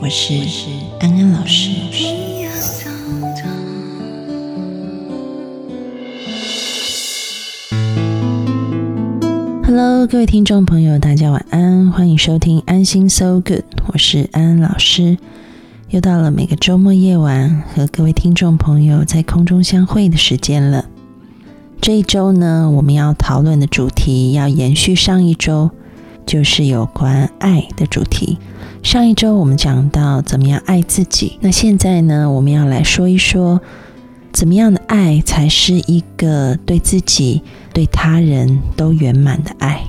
我是安安老师。Hello，各位听众朋友，大家晚安，欢迎收听安心 So Good，我是安安老师。又到了每个周末夜晚和各位听众朋友在空中相会的时间了。这一周呢，我们要讨论的主题要延续上一周，就是有关爱的主题。上一周我们讲到怎么样爱自己，那现在呢，我们要来说一说，怎么样的爱才是一个对自己、对他人都圆满的爱？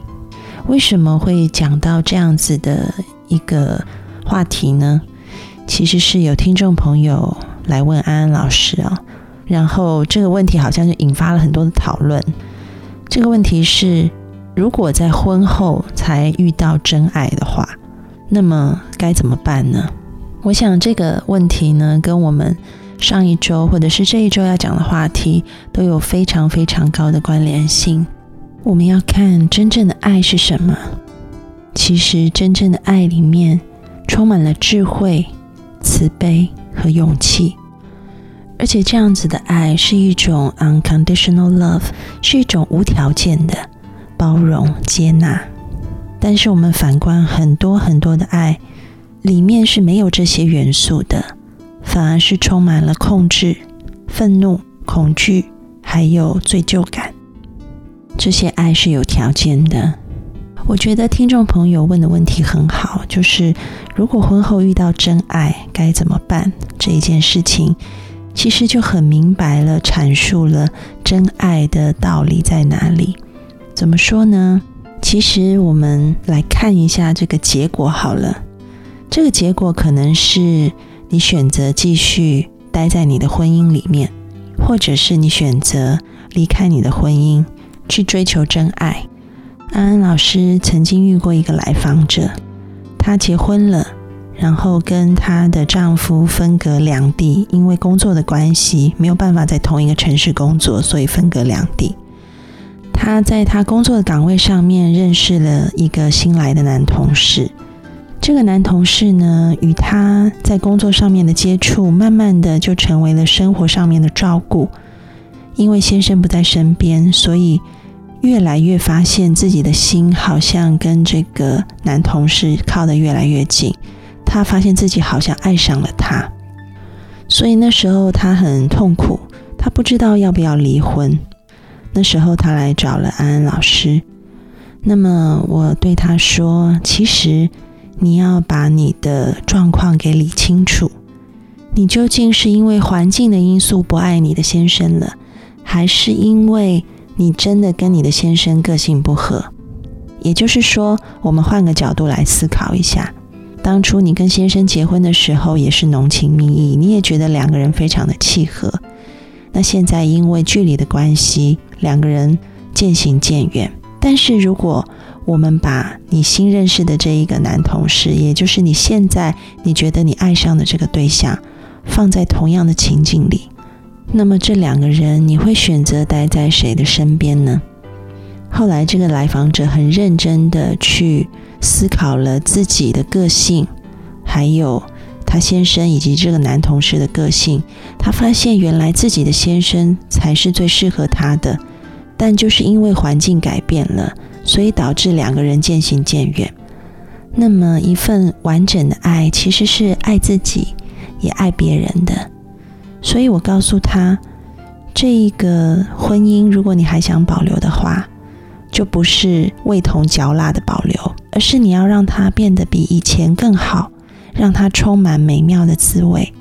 为什么会讲到这样子的一个话题呢？其实是有听众朋友来问安安老师啊。然后这个问题好像就引发了很多的讨论。这个问题是：如果在婚后才遇到真爱的话，那么该怎么办呢？我想这个问题呢，跟我们上一周或者是这一周要讲的话题都有非常非常高的关联性。我们要看真正的爱是什么。其实真正的爱里面充满了智慧、慈悲和勇气。而且这样子的爱是一种 unconditional love，是一种无条件的包容接纳。但是我们反观很多很多的爱，里面是没有这些元素的，反而是充满了控制、愤怒、恐惧，还有罪疚感。这些爱是有条件的。我觉得听众朋友问的问题很好，就是如果婚后遇到真爱该怎么办这一件事情。其实就很明白了，阐述了真爱的道理在哪里。怎么说呢？其实我们来看一下这个结果好了。这个结果可能是你选择继续待在你的婚姻里面，或者是你选择离开你的婚姻去追求真爱。安安老师曾经遇过一个来访者，她结婚了。然后跟她的丈夫分隔两地，因为工作的关系没有办法在同一个城市工作，所以分隔两地。她在她工作的岗位上面认识了一个新来的男同事。这个男同事呢，与她在工作上面的接触，慢慢的就成为了生活上面的照顾。因为先生不在身边，所以越来越发现自己的心好像跟这个男同事靠得越来越近。他发现自己好像爱上了他，所以那时候他很痛苦，他不知道要不要离婚。那时候他来找了安安老师，那么我对他说：“其实你要把你的状况给理清楚，你究竟是因为环境的因素不爱你的先生了，还是因为你真的跟你的先生个性不合？也就是说，我们换个角度来思考一下。”当初你跟先生结婚的时候也是浓情蜜意，你也觉得两个人非常的契合。那现在因为距离的关系，两个人渐行渐远。但是如果我们把你新认识的这一个男同事，也就是你现在你觉得你爱上的这个对象，放在同样的情境里，那么这两个人你会选择待在谁的身边呢？后来这个来访者很认真的去。思考了自己的个性，还有他先生以及这个男同事的个性，他发现原来自己的先生才是最适合他的，但就是因为环境改变了，所以导致两个人渐行渐远。那么一份完整的爱其实是爱自己，也爱别人的。所以我告诉他，这一个婚姻，如果你还想保留的话，就不是味同嚼蜡的保留。而是你要让它变得比以前更好，让它充满美妙的滋味。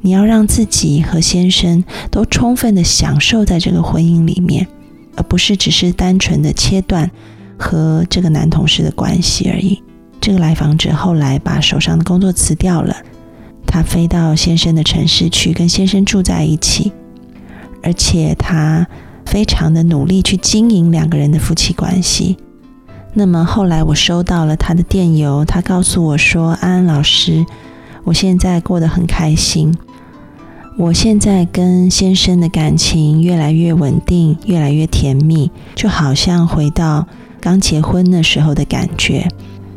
你要让自己和先生都充分的享受在这个婚姻里面，而不是只是单纯的切断和这个男同事的关系而已。这个来访者后来把手上的工作辞掉了，他飞到先生的城市去，跟先生住在一起，而且他非常的努力去经营两个人的夫妻关系。那么后来我收到了他的电邮，他告诉我说：“安安老师，我现在过得很开心，我现在跟先生的感情越来越稳定，越来越甜蜜，就好像回到刚结婚那时候的感觉。”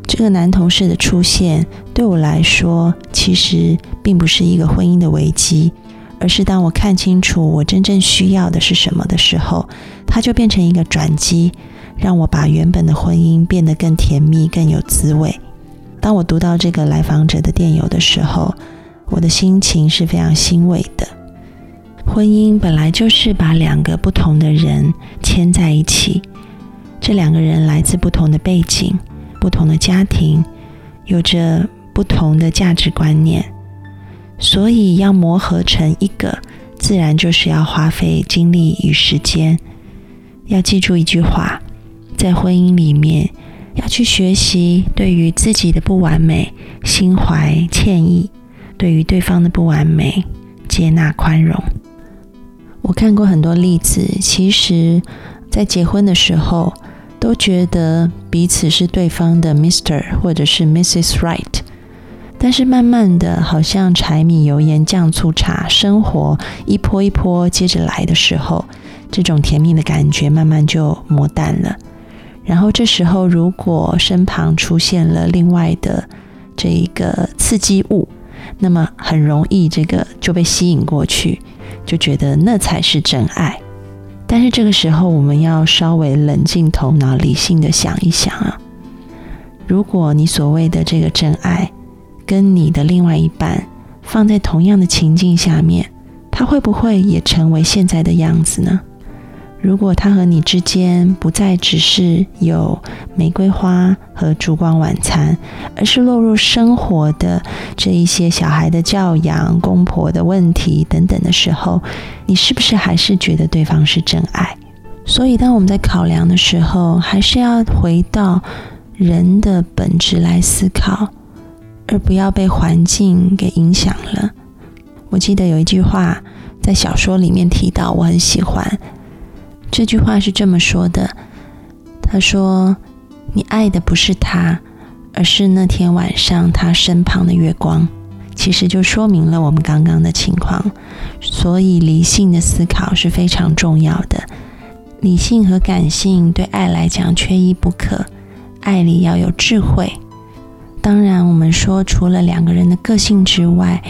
这个男同事的出现对我来说，其实并不是一个婚姻的危机，而是当我看清楚我真正需要的是什么的时候，它就变成一个转机。让我把原本的婚姻变得更甜蜜、更有滋味。当我读到这个来访者的电邮的时候，我的心情是非常欣慰的。婚姻本来就是把两个不同的人牵在一起，这两个人来自不同的背景、不同的家庭，有着不同的价值观念，所以要磨合成一个，自然就是要花费精力与时间。要记住一句话。在婚姻里面，要去学习对于自己的不完美心怀歉意，对于对方的不完美接纳宽容。我看过很多例子，其实，在结婚的时候都觉得彼此是对方的 Mister 或者是 Mrs. Right，但是慢慢的，好像柴米油盐酱醋茶，生活一波一波接着来的时候，这种甜蜜的感觉慢慢就磨淡了。然后这时候，如果身旁出现了另外的这一个刺激物，那么很容易这个就被吸引过去，就觉得那才是真爱。但是这个时候，我们要稍微冷静头脑，理性的想一想啊，如果你所谓的这个真爱，跟你的另外一半放在同样的情境下面，他会不会也成为现在的样子呢？如果他和你之间不再只是有玫瑰花和烛光晚餐，而是落入生活的这一些小孩的教养、公婆的问题等等的时候，你是不是还是觉得对方是真爱？所以，当我们在考量的时候，还是要回到人的本质来思考，而不要被环境给影响了。我记得有一句话在小说里面提到，我很喜欢。这句话是这么说的：“他说，你爱的不是他，而是那天晚上他身旁的月光。其实就说明了我们刚刚的情况。所以，理性的思考是非常重要的。理性和感性对爱来讲缺一不可。爱里要有智慧。当然，我们说除了两个人的个性之外，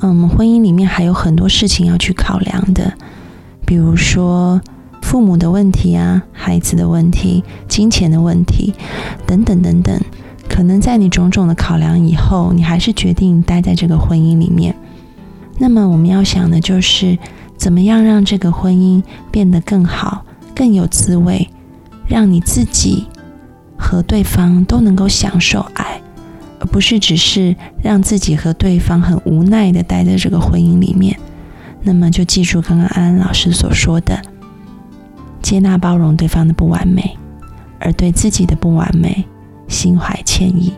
嗯，婚姻里面还有很多事情要去考量的，比如说。”父母的问题啊，孩子的问题，金钱的问题，等等等等，可能在你种种的考量以后，你还是决定待在这个婚姻里面。那么我们要想的就是，怎么样让这个婚姻变得更好、更有滋味，让你自己和对方都能够享受爱，而不是只是让自己和对方很无奈的待在这个婚姻里面。那么就记住刚刚安安老师所说的。接纳包容对方的不完美，而对自己的不完美心怀歉意，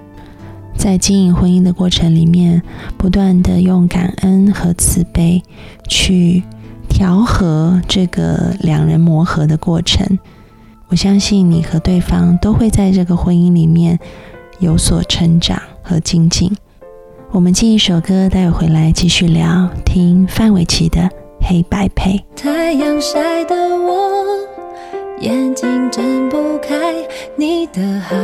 在经营婚姻的过程里面，不断的用感恩和慈悲去调和这个两人磨合的过程。我相信你和对方都会在这个婚姻里面有所成长和精进。我们进一首歌，待会回来继续聊。听范玮琪的《黑白配》。太阳晒的我。眼睛睁不开，你的好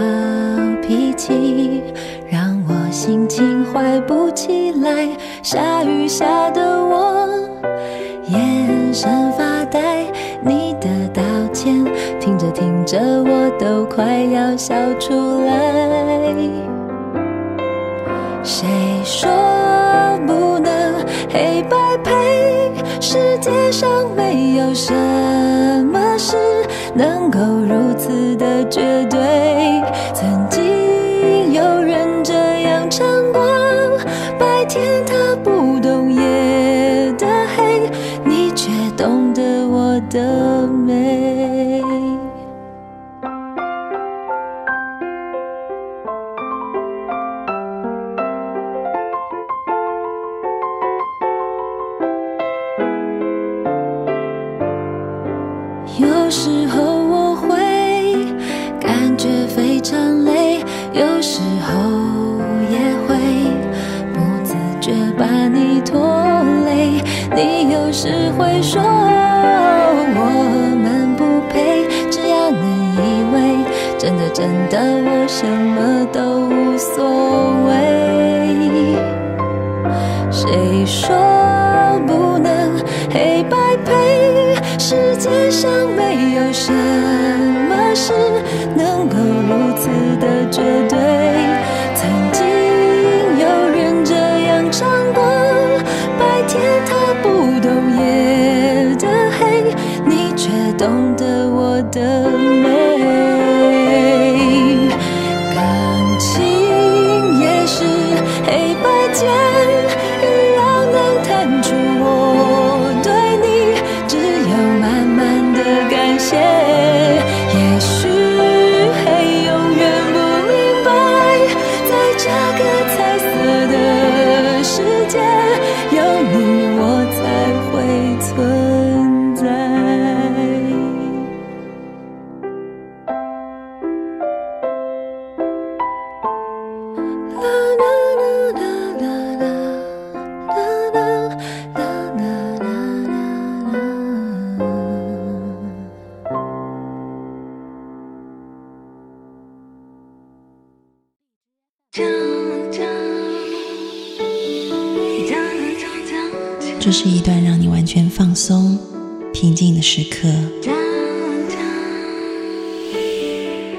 脾气让我心情坏不起来。下雨下的我眼神发呆，你的道歉听着听着我都快要笑出来。谁说不能黑白配？世界上没有什么事。能够如此的绝对，有时会说我们不配，只要能依偎，真的真的我什么都无所谓。谁说不能黑白配？世界上没有什么事能够如此的绝对。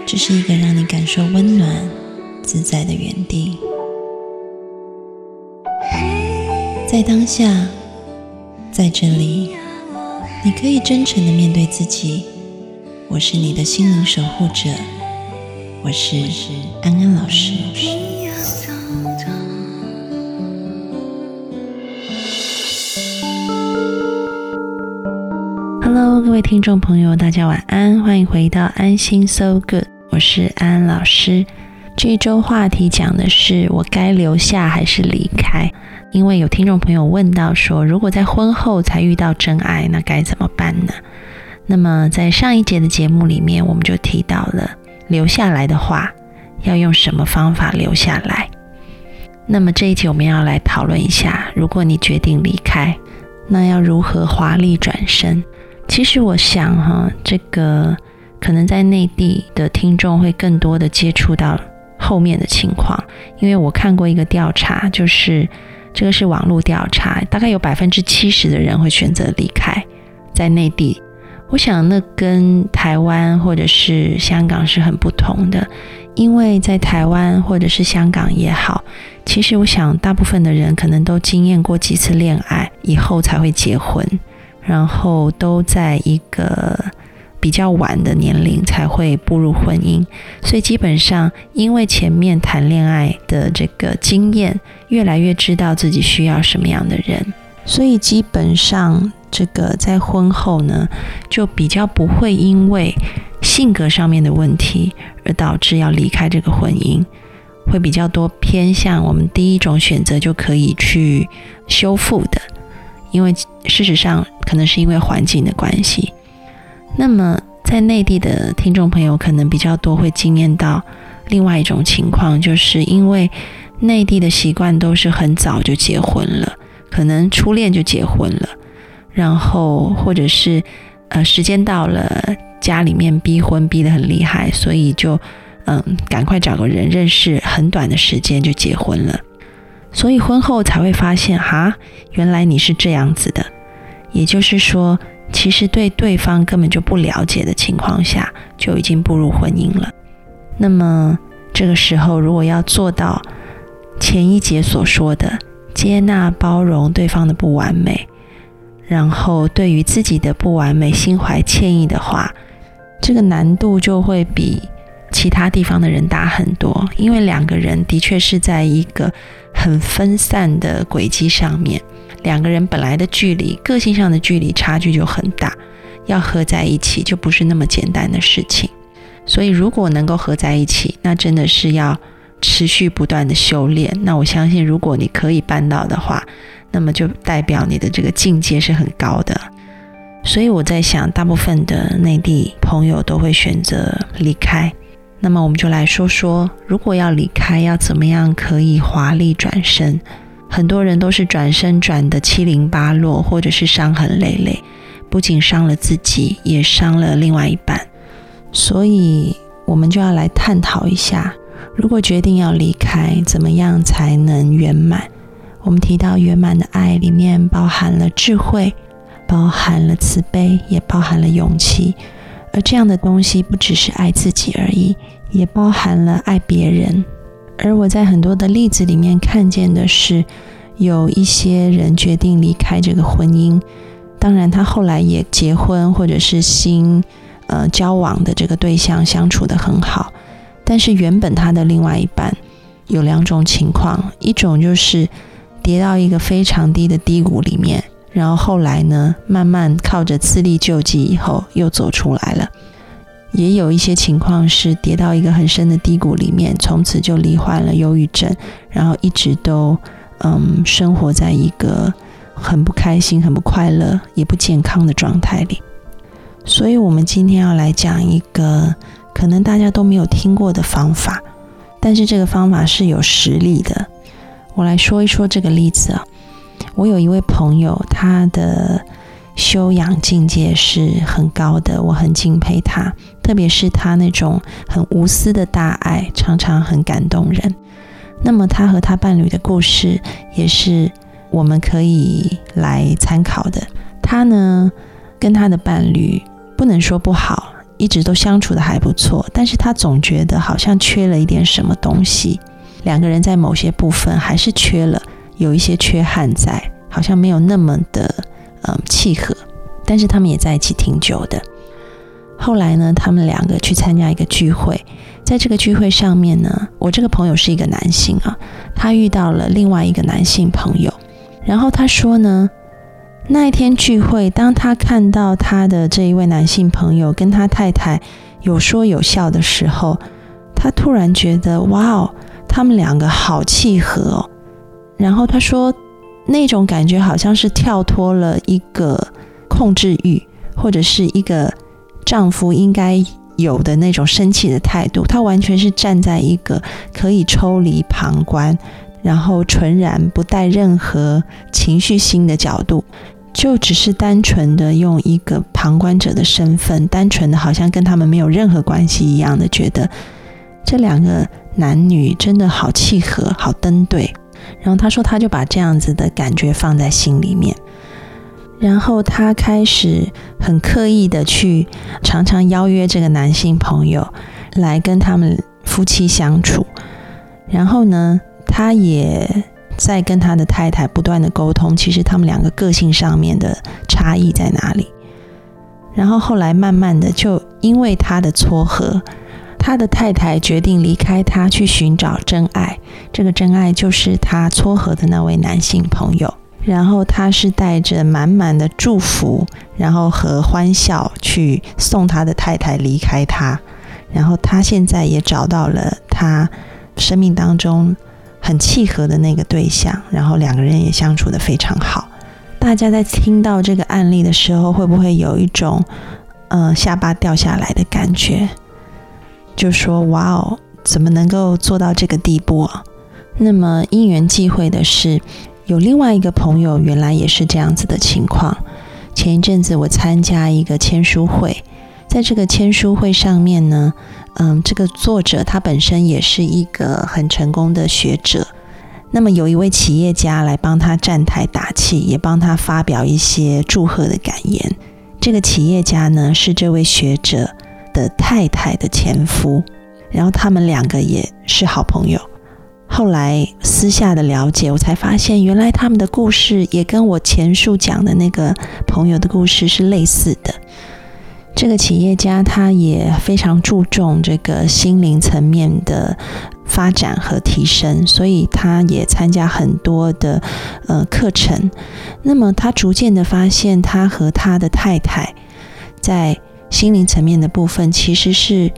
这是一个让你感受温暖、自在的原地。在当下，在这里，你可以真诚的面对自己。我是你的心灵守护者，我是安安老师。Hello，各位听众朋友，大家晚安，欢迎回到安心 So Good，我是安安老师。这一周话题讲的是我该留下还是离开？因为有听众朋友问到说，如果在婚后才遇到真爱，那该怎么办呢？那么在上一节的节目里面，我们就提到了留下来的话，要用什么方法留下来？那么这一集我们要来讨论一下，如果你决定离开，那要如何华丽转身？其实我想哈，这个可能在内地的听众会更多的接触到后面的情况，因为我看过一个调查，就是这个是网络调查，大概有百分之七十的人会选择离开在内地。我想那跟台湾或者是香港是很不同的，因为在台湾或者是香港也好，其实我想大部分的人可能都经验过几次恋爱以后才会结婚。然后都在一个比较晚的年龄才会步入婚姻，所以基本上因为前面谈恋爱的这个经验，越来越知道自己需要什么样的人，所以基本上这个在婚后呢，就比较不会因为性格上面的问题而导致要离开这个婚姻，会比较多偏向我们第一种选择就可以去修复的。因为事实上，可能是因为环境的关系。那么，在内地的听众朋友可能比较多会惊艳到另外一种情况，就是因为内地的习惯都是很早就结婚了，可能初恋就结婚了，然后或者是呃时间到了，家里面逼婚逼得很厉害，所以就嗯赶快找个人认识，很短的时间就结婚了。所以婚后才会发现，哈，原来你是这样子的。也就是说，其实对对方根本就不了解的情况下，就已经步入婚姻了。那么这个时候，如果要做到前一节所说的接纳、包容对方的不完美，然后对于自己的不完美心怀歉意的话，这个难度就会比其他地方的人大很多，因为两个人的确是在一个很分散的轨迹上面，两个人本来的距离、个性上的距离差距就很大，要合在一起就不是那么简单的事情。所以，如果能够合在一起，那真的是要持续不断的修炼。那我相信，如果你可以办到的话，那么就代表你的这个境界是很高的。所以我在想，大部分的内地朋友都会选择离开。那么我们就来说说，如果要离开，要怎么样可以华丽转身？很多人都是转身转的七零八落，或者是伤痕累累，不仅伤了自己，也伤了另外一半。所以，我们就要来探讨一下，如果决定要离开，怎么样才能圆满？我们提到圆满的爱里面包含了智慧，包含了慈悲，也包含了勇气。而这样的东西不只是爱自己而已，也包含了爱别人。而我在很多的例子里面看见的是，有一些人决定离开这个婚姻，当然他后来也结婚，或者是新呃交往的这个对象相处的很好，但是原本他的另外一半有两种情况，一种就是跌到一个非常低的低谷里面。然后后来呢，慢慢靠着自力救济以后又走出来了。也有一些情况是跌到一个很深的低谷里面，从此就罹患了忧郁症，然后一直都嗯生活在一个很不开心、很不快乐、也不健康的状态里。所以，我们今天要来讲一个可能大家都没有听过的方法，但是这个方法是有实力的。我来说一说这个例子啊。我有一位朋友，他的修养境界是很高的，我很敬佩他。特别是他那种很无私的大爱，常常很感动人。那么他和他伴侣的故事，也是我们可以来参考的。他呢，跟他的伴侣不能说不好，一直都相处的还不错，但是他总觉得好像缺了一点什么东西。两个人在某些部分还是缺了。有一些缺憾在，好像没有那么的嗯契合，但是他们也在一起挺久的。后来呢，他们两个去参加一个聚会，在这个聚会上面呢，我这个朋友是一个男性啊，他遇到了另外一个男性朋友，然后他说呢，那一天聚会，当他看到他的这一位男性朋友跟他太太有说有笑的时候，他突然觉得哇哦，他们两个好契合哦。然后他说，那种感觉好像是跳脱了一个控制欲，或者是一个丈夫应该有的那种生气的态度。他完全是站在一个可以抽离旁观，然后纯然不带任何情绪性的角度，就只是单纯的用一个旁观者的身份，单纯的好像跟他们没有任何关系一样的，觉得这两个男女真的好契合，好登对。然后他说，他就把这样子的感觉放在心里面，然后他开始很刻意的去常常邀约这个男性朋友来跟他们夫妻相处，然后呢，他也在跟他的太太不断的沟通，其实他们两个个性上面的差异在哪里，然后后来慢慢的就因为他的撮合。他的太太决定离开他，去寻找真爱。这个真爱就是他撮合的那位男性朋友。然后他是带着满满的祝福，然后和欢笑去送他的太太离开他。然后他现在也找到了他生命当中很契合的那个对象，然后两个人也相处的非常好。大家在听到这个案例的时候，会不会有一种嗯下巴掉下来的感觉？就说哇哦，怎么能够做到这个地步啊？那么因缘际会的是，有另外一个朋友，原来也是这样子的情况。前一阵子我参加一个签书会，在这个签书会上面呢，嗯，这个作者他本身也是一个很成功的学者。那么有一位企业家来帮他站台打气，也帮他发表一些祝贺的感言。这个企业家呢，是这位学者。的太太的前夫，然后他们两个也是好朋友。后来私下的了解，我才发现，原来他们的故事也跟我前述讲的那个朋友的故事是类似的。这个企业家他也非常注重这个心灵层面的发展和提升，所以他也参加很多的呃课程。那么他逐渐的发现，他和他的太太在心灵层面的部分其实是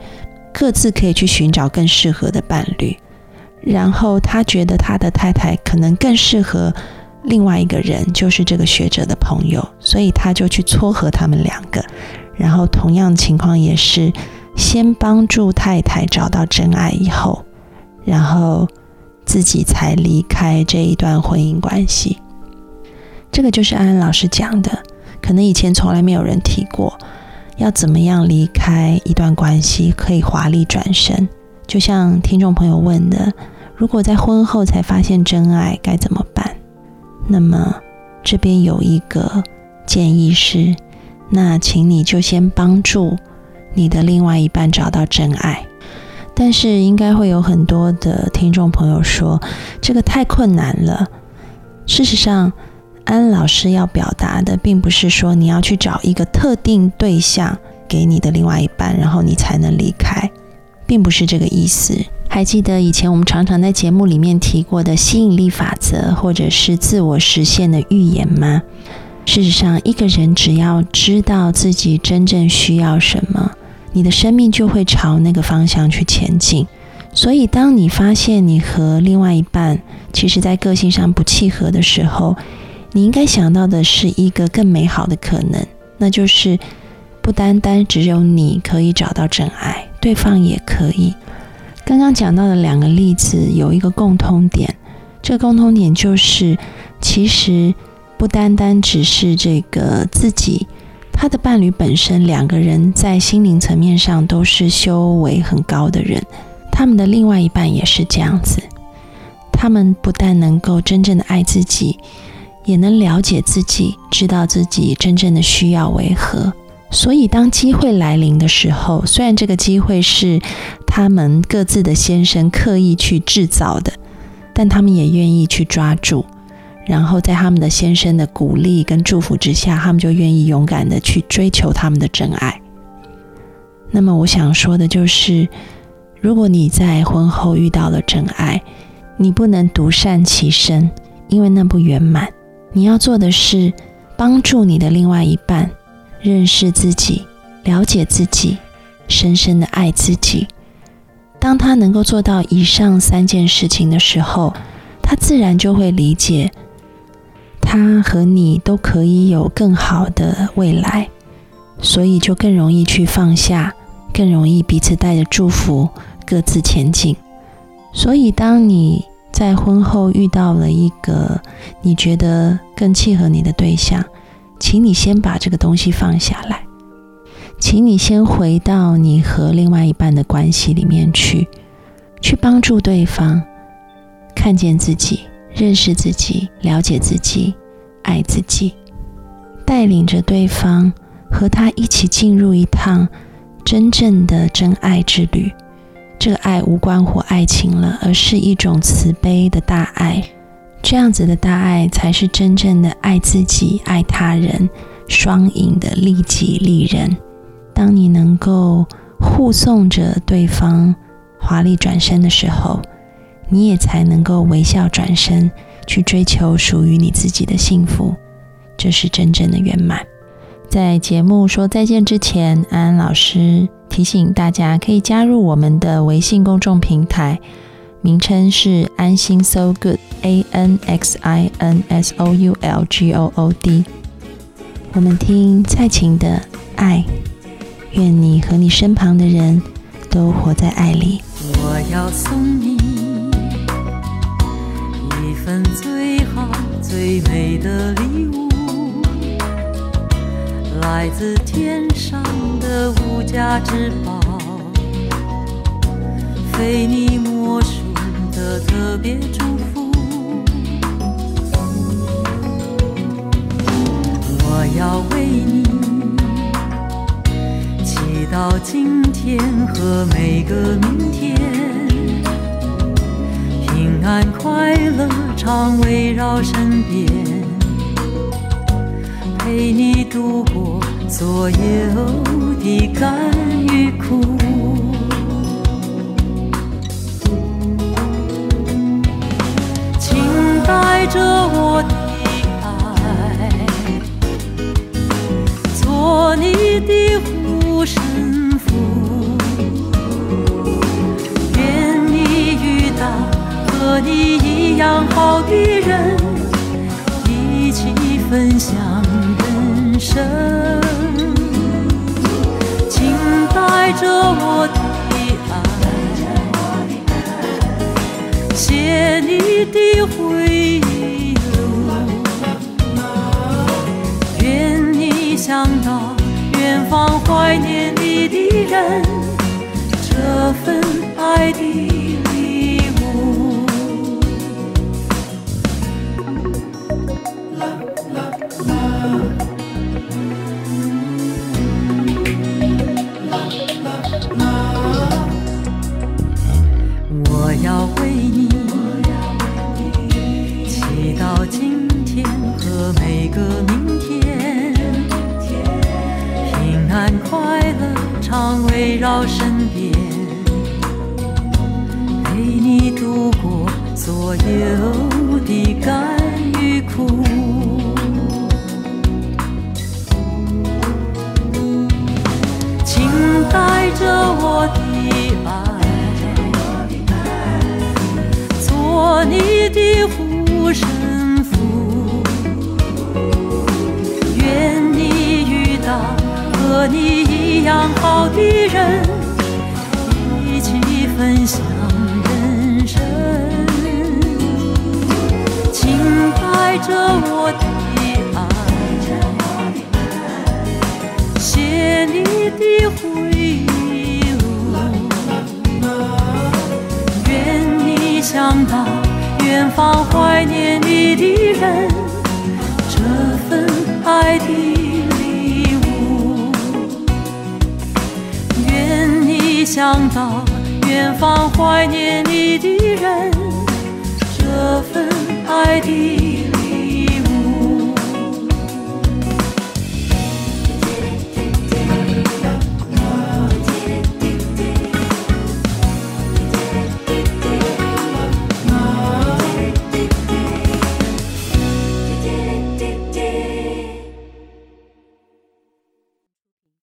各自可以去寻找更适合的伴侣，然后他觉得他的太太可能更适合另外一个人就是这个学者的朋友，所以他就去撮合他们两个。然后同样情况也是，先帮助太太找到真爱以后，然后自己才离开这一段婚姻关系。这个就是安安老师讲的，可能以前从来没有人提过，要怎么样离开一段关系可以华丽转身。就像听众朋友问的，如果在婚后才发现真爱该怎么办？那么这边有一个建议是。那请你就先帮助你的另外一半找到真爱，但是应该会有很多的听众朋友说这个太困难了。事实上，安老师要表达的并不是说你要去找一个特定对象给你的另外一半，然后你才能离开，并不是这个意思。还记得以前我们常常在节目里面提过的吸引力法则，或者是自我实现的预言吗？事实上，一个人只要知道自己真正需要什么，你的生命就会朝那个方向去前进。所以，当你发现你和另外一半其实在个性上不契合的时候，你应该想到的是一个更美好的可能，那就是不单单只有你可以找到真爱，对方也可以。刚刚讲到的两个例子有一个共通点，这个共通点就是其实。不单单只是这个自己，他的伴侣本身，两个人在心灵层面上都是修为很高的人，他们的另外一半也是这样子。他们不但能够真正的爱自己，也能了解自己，知道自己真正的需要为何。所以，当机会来临的时候，虽然这个机会是他们各自的先生刻意去制造的，但他们也愿意去抓住。然后在他们的先生的鼓励跟祝福之下，他们就愿意勇敢的去追求他们的真爱。那么我想说的就是，如果你在婚后遇到了真爱，你不能独善其身，因为那不圆满。你要做的是帮助你的另外一半认识自己、了解自己、深深的爱自己。当他能够做到以上三件事情的时候，他自然就会理解。他和你都可以有更好的未来，所以就更容易去放下，更容易彼此带着祝福各自前进。所以，当你在婚后遇到了一个你觉得更契合你的对象，请你先把这个东西放下来，请你先回到你和另外一半的关系里面去，去帮助对方看见自己。认识自己，了解自己，爱自己，带领着对方和他一起进入一趟真正的真爱之旅。这个爱无关乎爱情了，而是一种慈悲的大爱。这样子的大爱才是真正的爱自己、爱他人，双赢的利己利人。当你能够护送着对方华丽转身的时候。你也才能够微笑转身，去追求属于你自己的幸福，这是真正的圆满。在节目说再见之前，安安老师提醒大家，可以加入我们的微信公众平台，名称是安心 So Good A N X I N S O U L G O O D，。我们听蔡琴的爱，愿你和你身旁的人都活在爱里。我要送你一。份最好最美的礼物，来自天上的无价之宝，非你莫属的特别祝福。要为你祈祷今天和每个明天。平安快乐常围绕身边，陪你度过所有的甘与苦。请带着我的人生，请带着我的爱，写你的回忆。愿你想到远方怀念你的人，这份着我的爱，写你的回忆录。愿你想到远方怀念你的人，这份爱的礼物。愿你。想到远方怀念你的人，这份爱的。